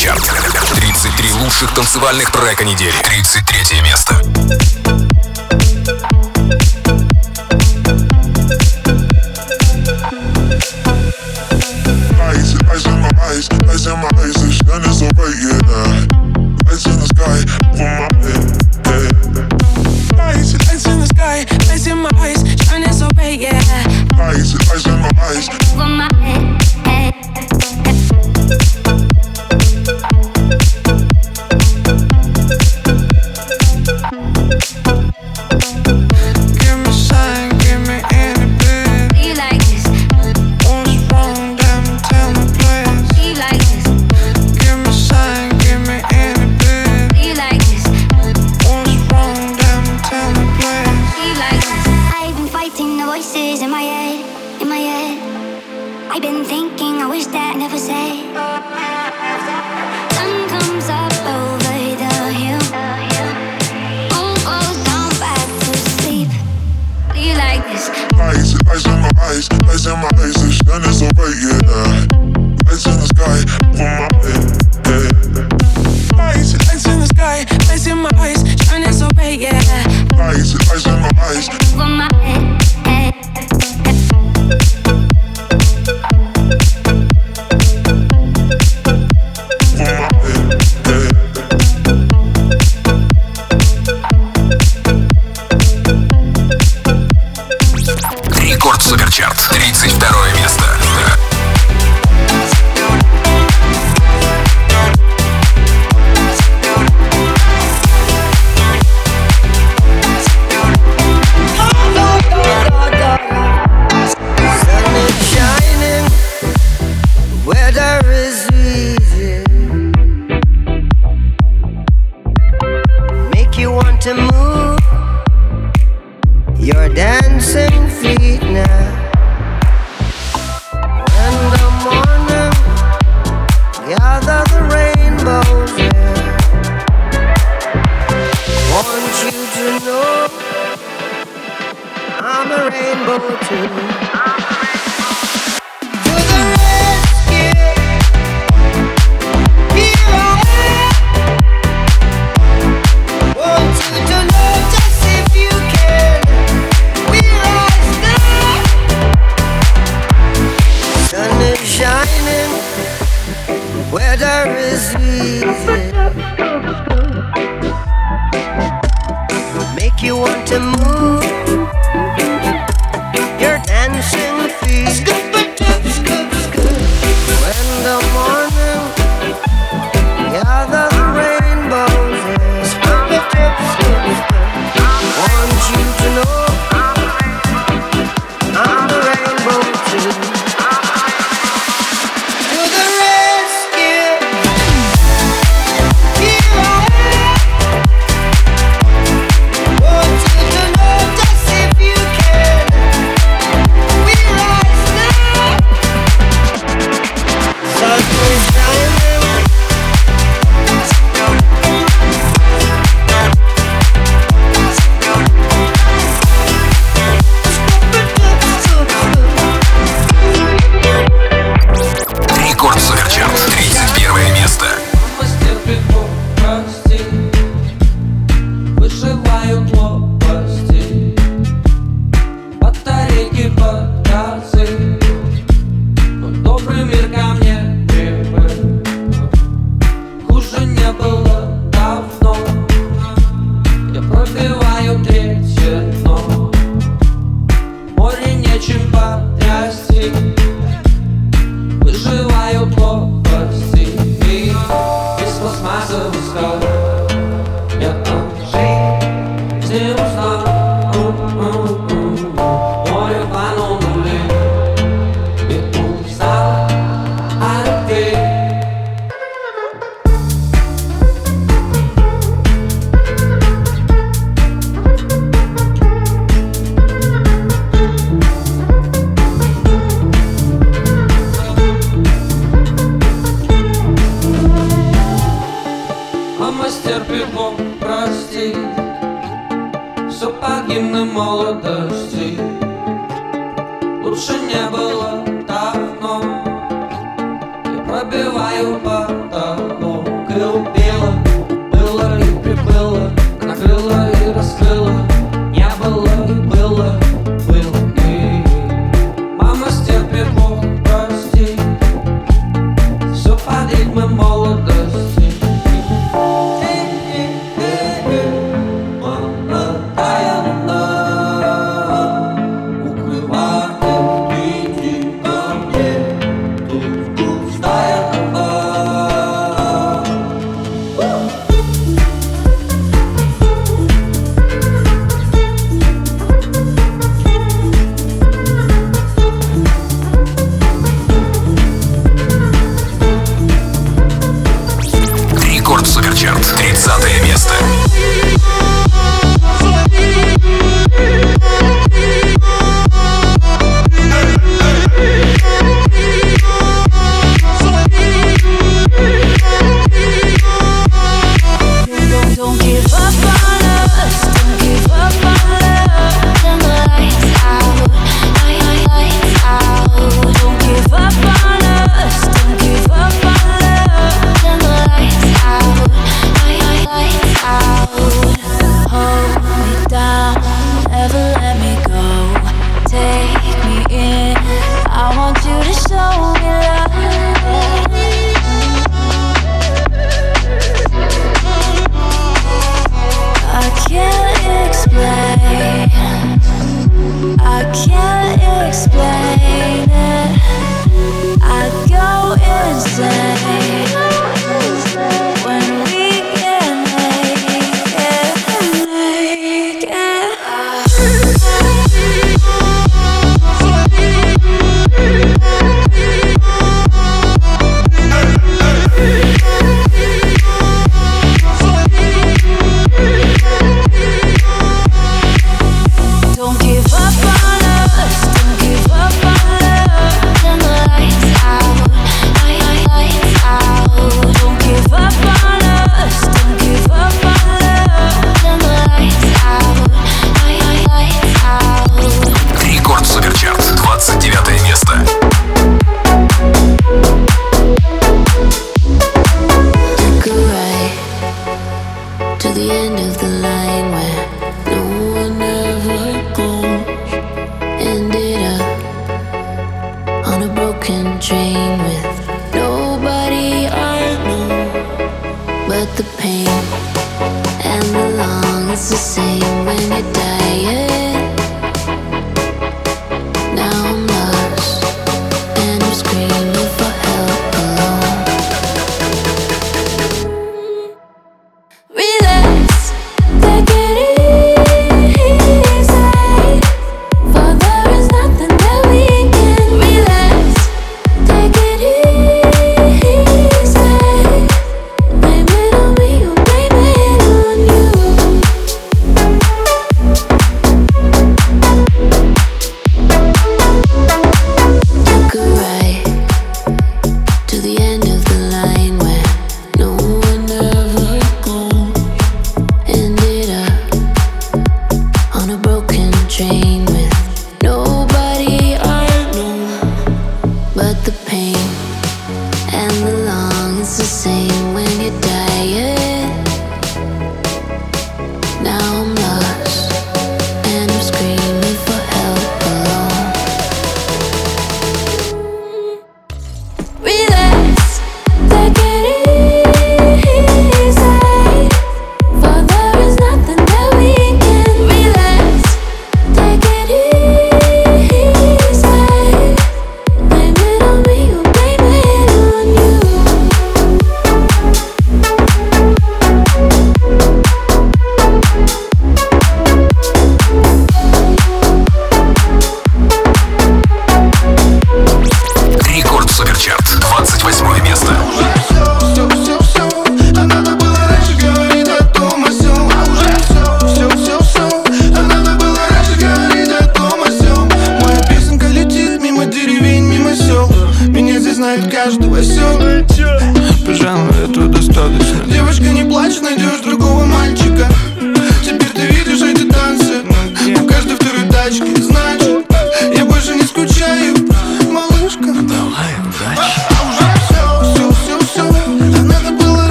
Суперчарт. 33 лучших танцевальных трека недели. 33 место.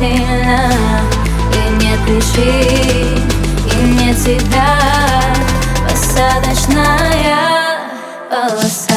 Касательно. И нет причин, и нет тебя, посадочная полоса.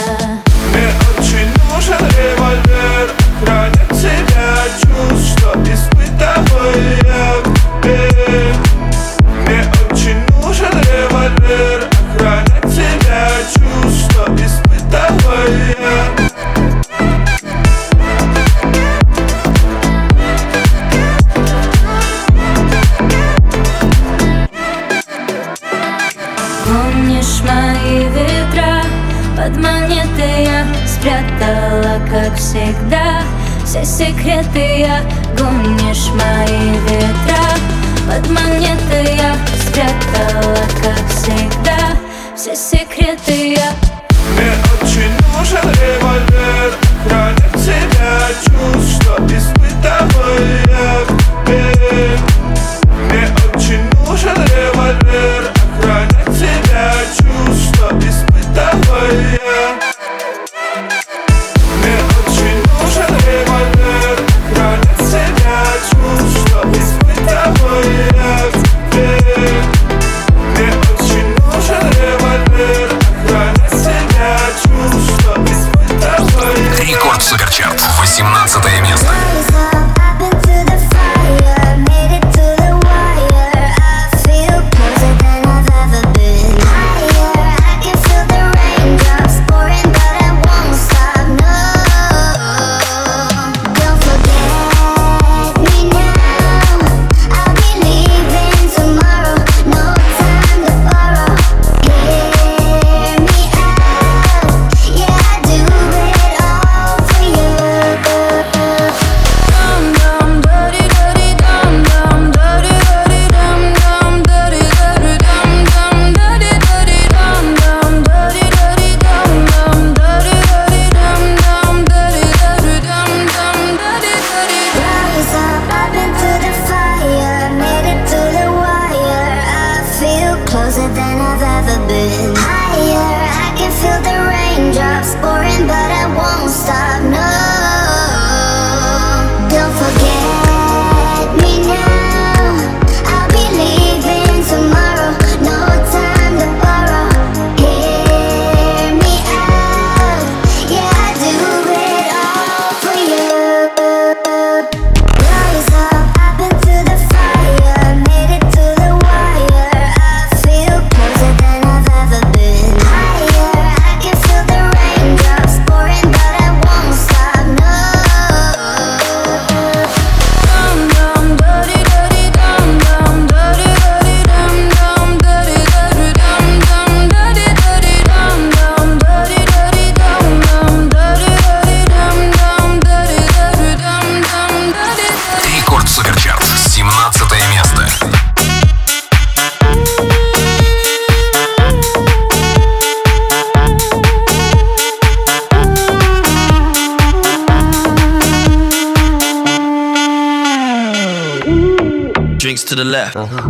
to the left, uh-huh.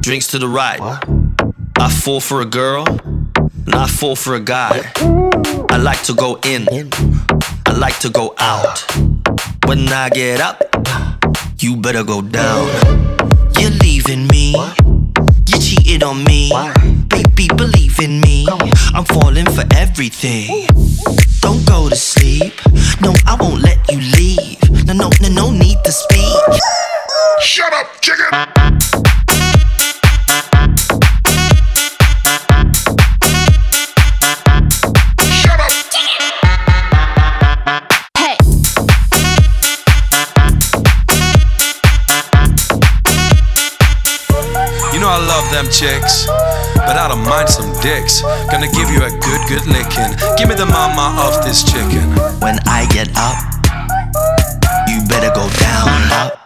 drinks to the right. What? I fall for a girl, not fall for a guy. I like to go in, I like to go out. When I get up, you better go down. You're leaving me, you cheated on me. Baby, believe in me, I'm falling for everything. Don't go to sleep, no, I won't let you leave. No, no, no, no need to speak. Shut up, chicken! I love them chicks, but I don't mind some dicks. Gonna give you a good, good licking. Give me the mama of this chicken. When I get up, you better go down up.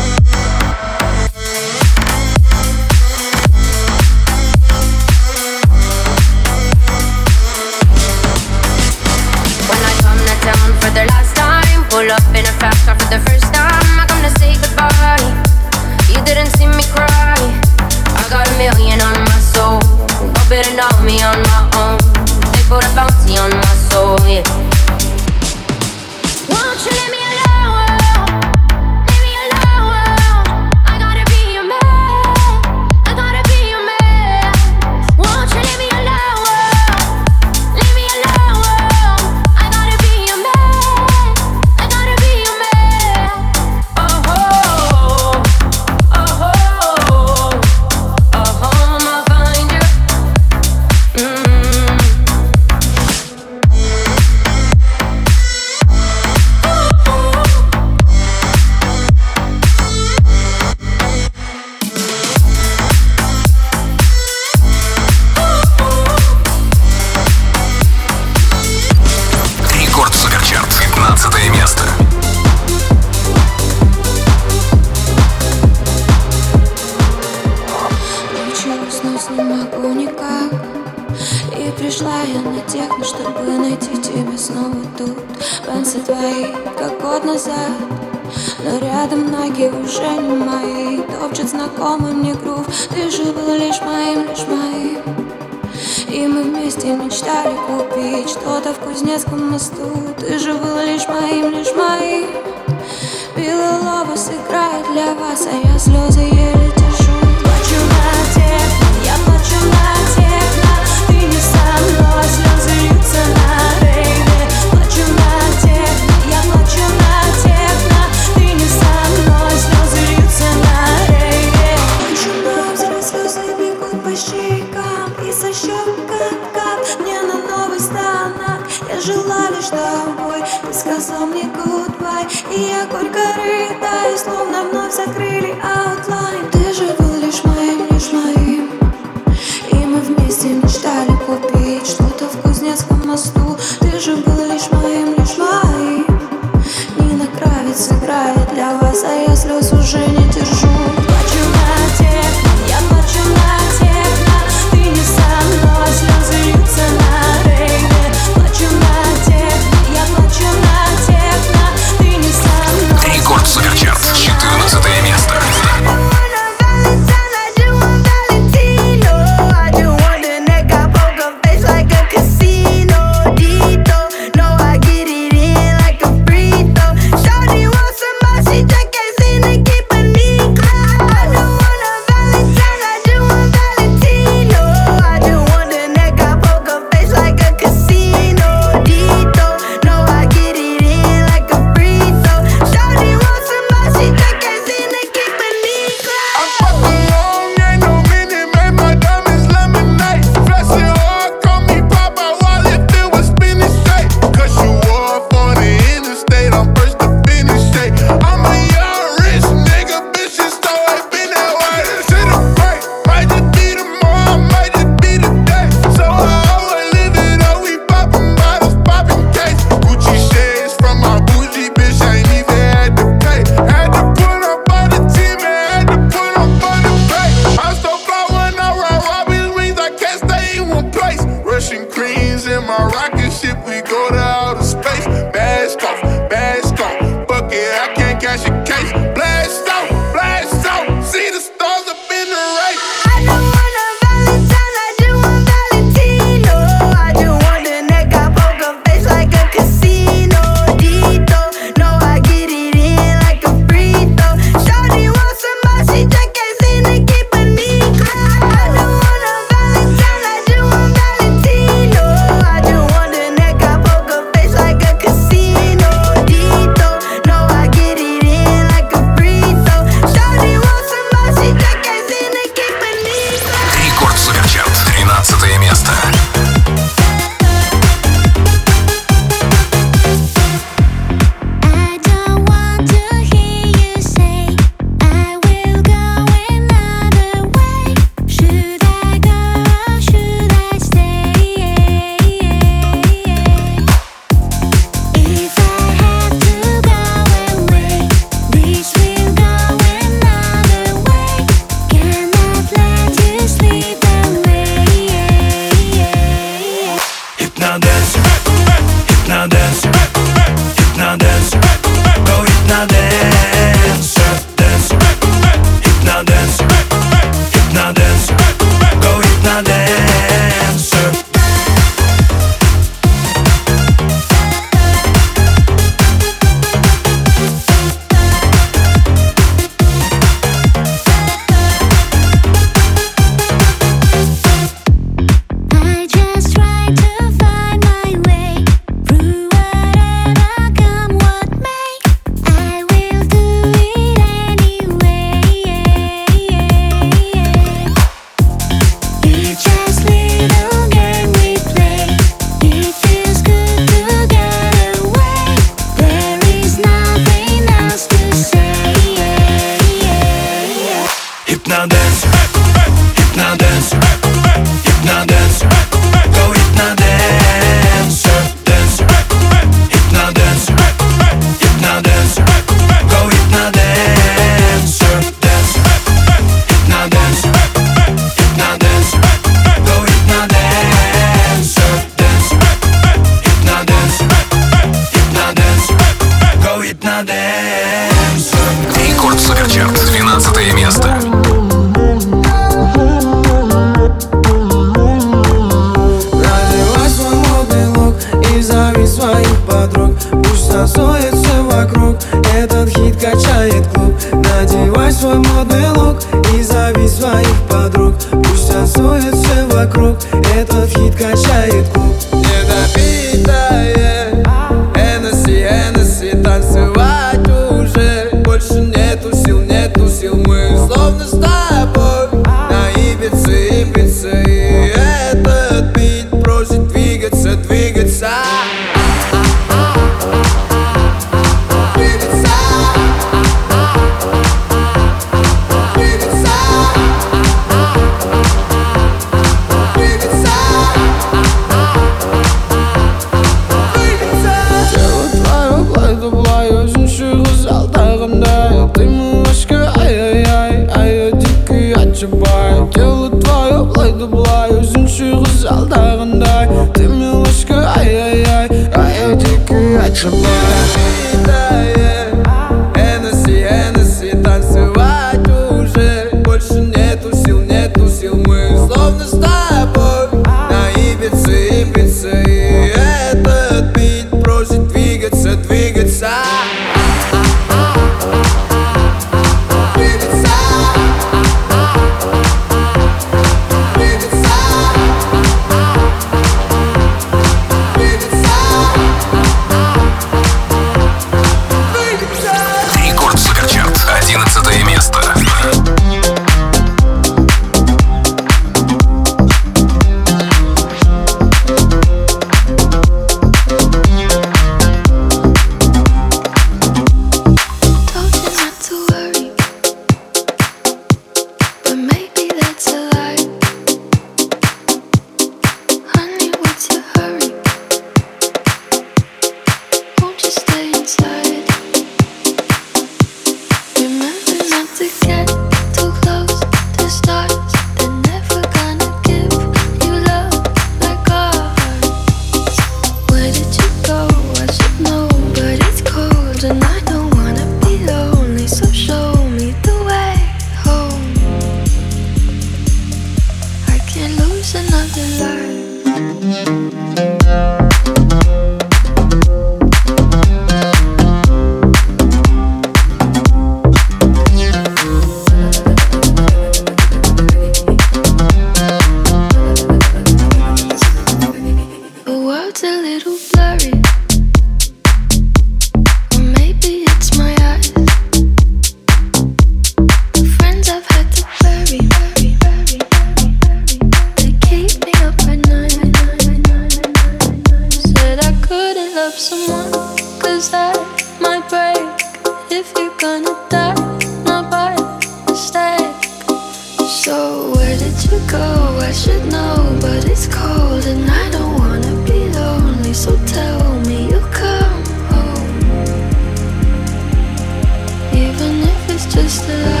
is the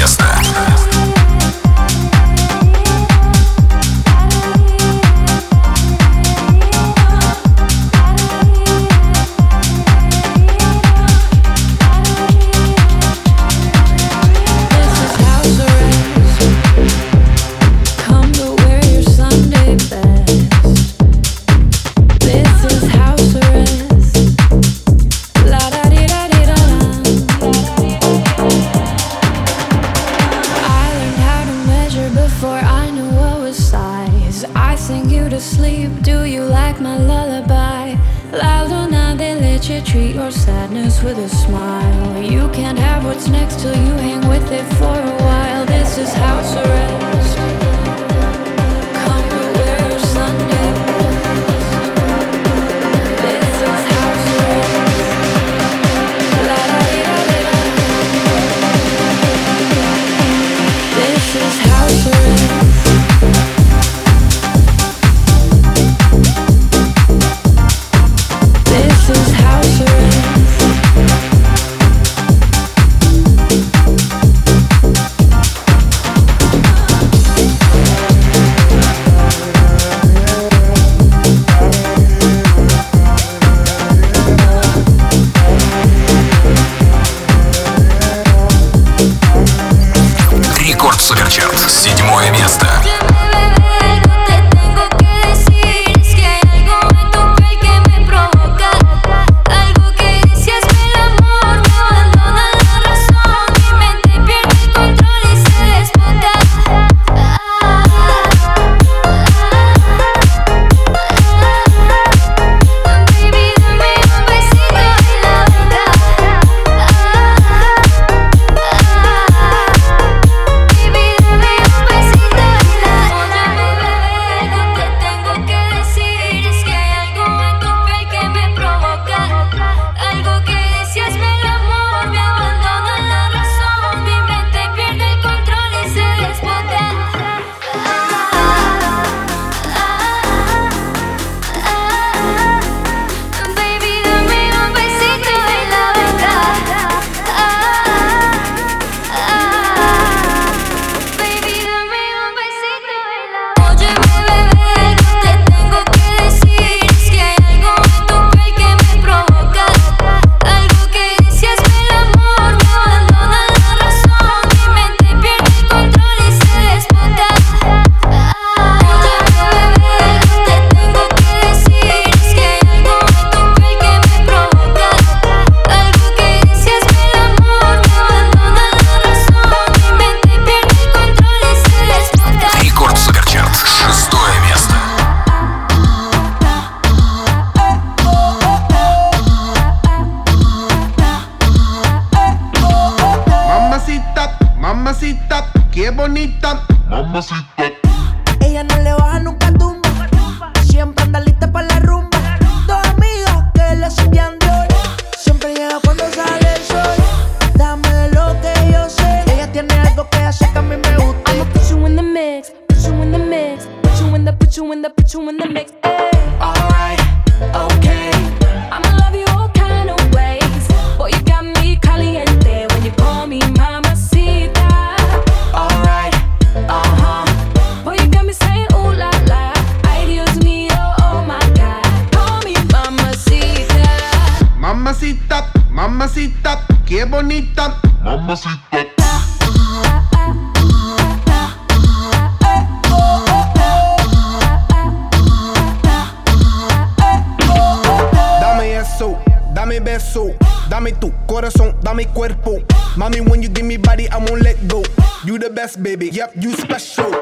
место. bonita. Mamacita. Dame eso, dame beso. Dame tu corazón, dame cuerpo. Mommy, when you give me body, I won't let go. You the best, baby. Yep, you special.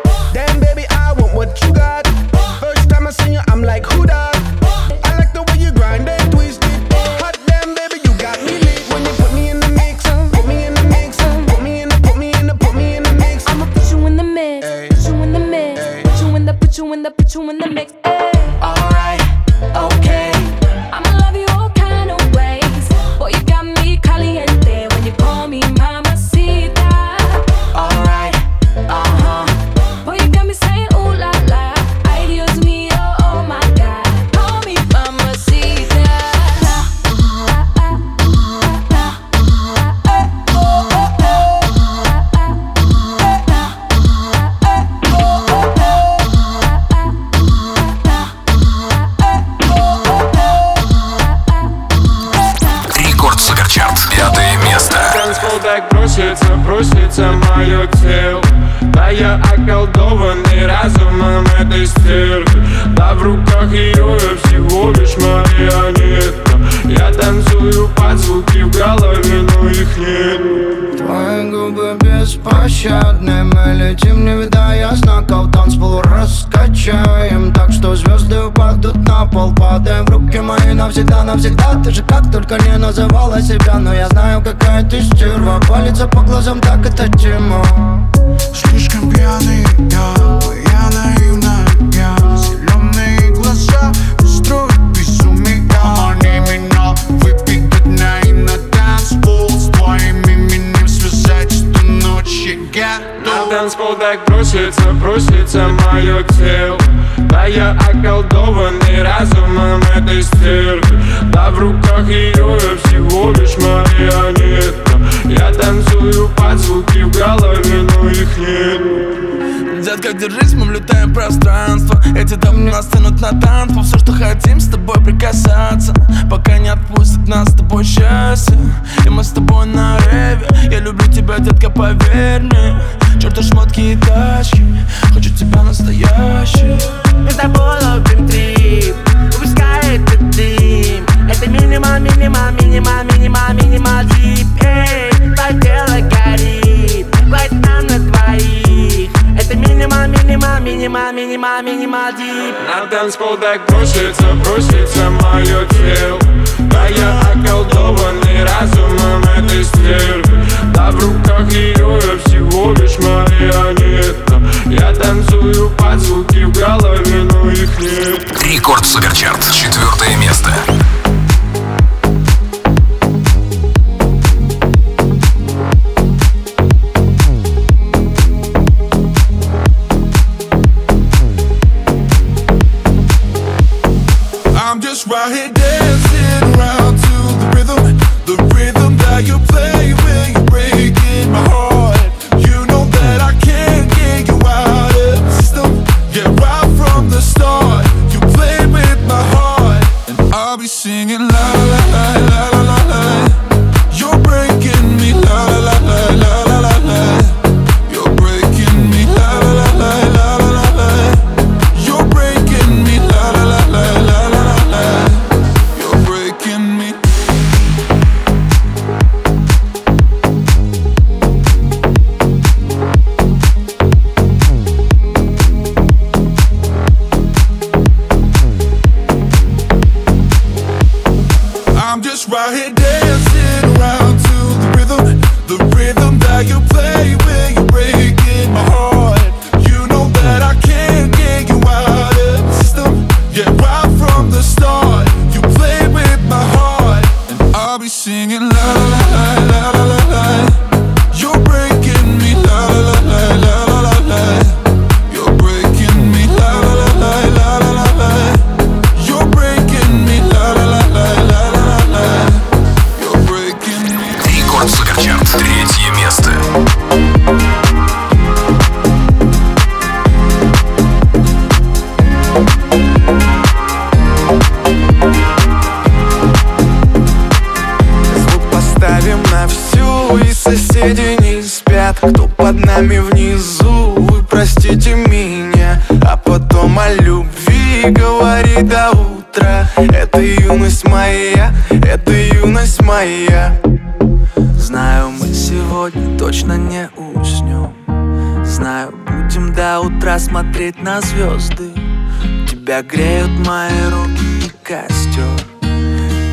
Если упадут на пол, падаем в руки мои навсегда, навсегда. Ты же как только не называла себя Но я знаю, какая ты стерва. Палится по глазам, так это тема Слишком пьяный я танцпол так бросится, бросится мое тело. Да я околдованный разумом этой стервы Да в руках ее я всего лишь марионетка. Я танцую под звуки в голове, но их нет. Детка, держись, мы влетаем в пространство. Эти давно настанут на танцпол. Все, что хотим с тобой прикасаться. Пока не отпустит нас с тобой счастье. И мы с тобой на реве. Я люблю тебя, детка, поверь мне. Черт, а шмотки и тачки. Хочу тебя настоящий Мы с тобой ловим трип. Упускает этот дым. Это минимал, минимал, минимал, минимал, минимал, дип минимал, минимал, минимал дип. На танцпол так бросится, бросится мое тело. Да я околдованный разумом этой стрель Да в руках ее я всего лишь марионетка. Я танцую под звуки в голове, но их нет. Рекорд Суперчарт, четвертое место. right here. Тебя греют мои руки и костер.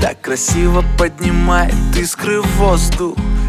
Так красиво поднимает искры в воздух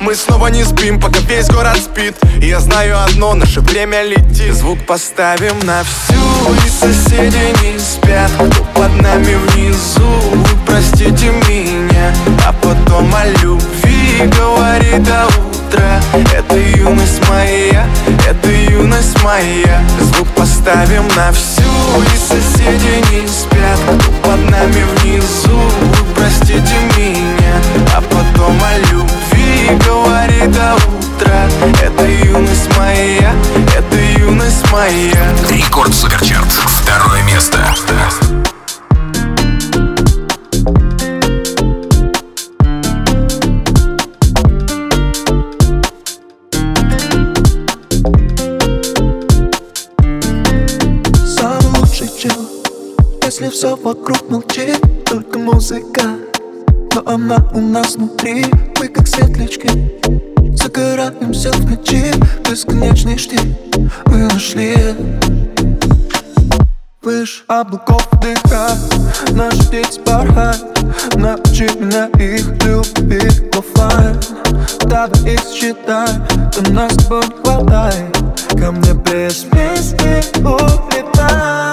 мы снова не спим, пока весь город спит. И я знаю одно, наше время летит. Звук поставим на всю И соседи не спят. Кто под нами внизу Вы простите меня. А потом о любви Говори до утра Это юность моя Это юность моя. Звук поставим на всю И соседи не спят. Кто под нами внизу Вы простите меня. А потом о любви Говори до утра Это юность моя Это юность моя Рекорд Суперчарт. Второе место. Самый лучший чел Если все вокруг молчит Только музыка Но она у нас внутри. Мы как светлячки Загораемся в ночи Бесконечный штиль Мы нашли. Выше облаков дыха Наши птицы порхают Научи меня их любить оффлайн Давай их считай То нас с тобой хватает. Ко мне без песни улетай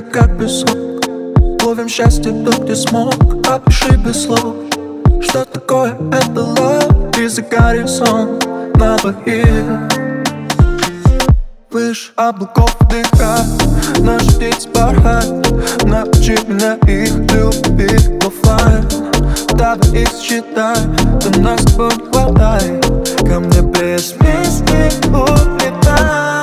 Время как песок. Ловим счастье тут, где смог. Опиши без слов Что такое это love И загорит сон на двоих. Выше облаков дыха Наши птицы порхают Научи меня их любить. Оффлайн Давай их считай. То нас с тобой не хватает Ко мне без песни улетай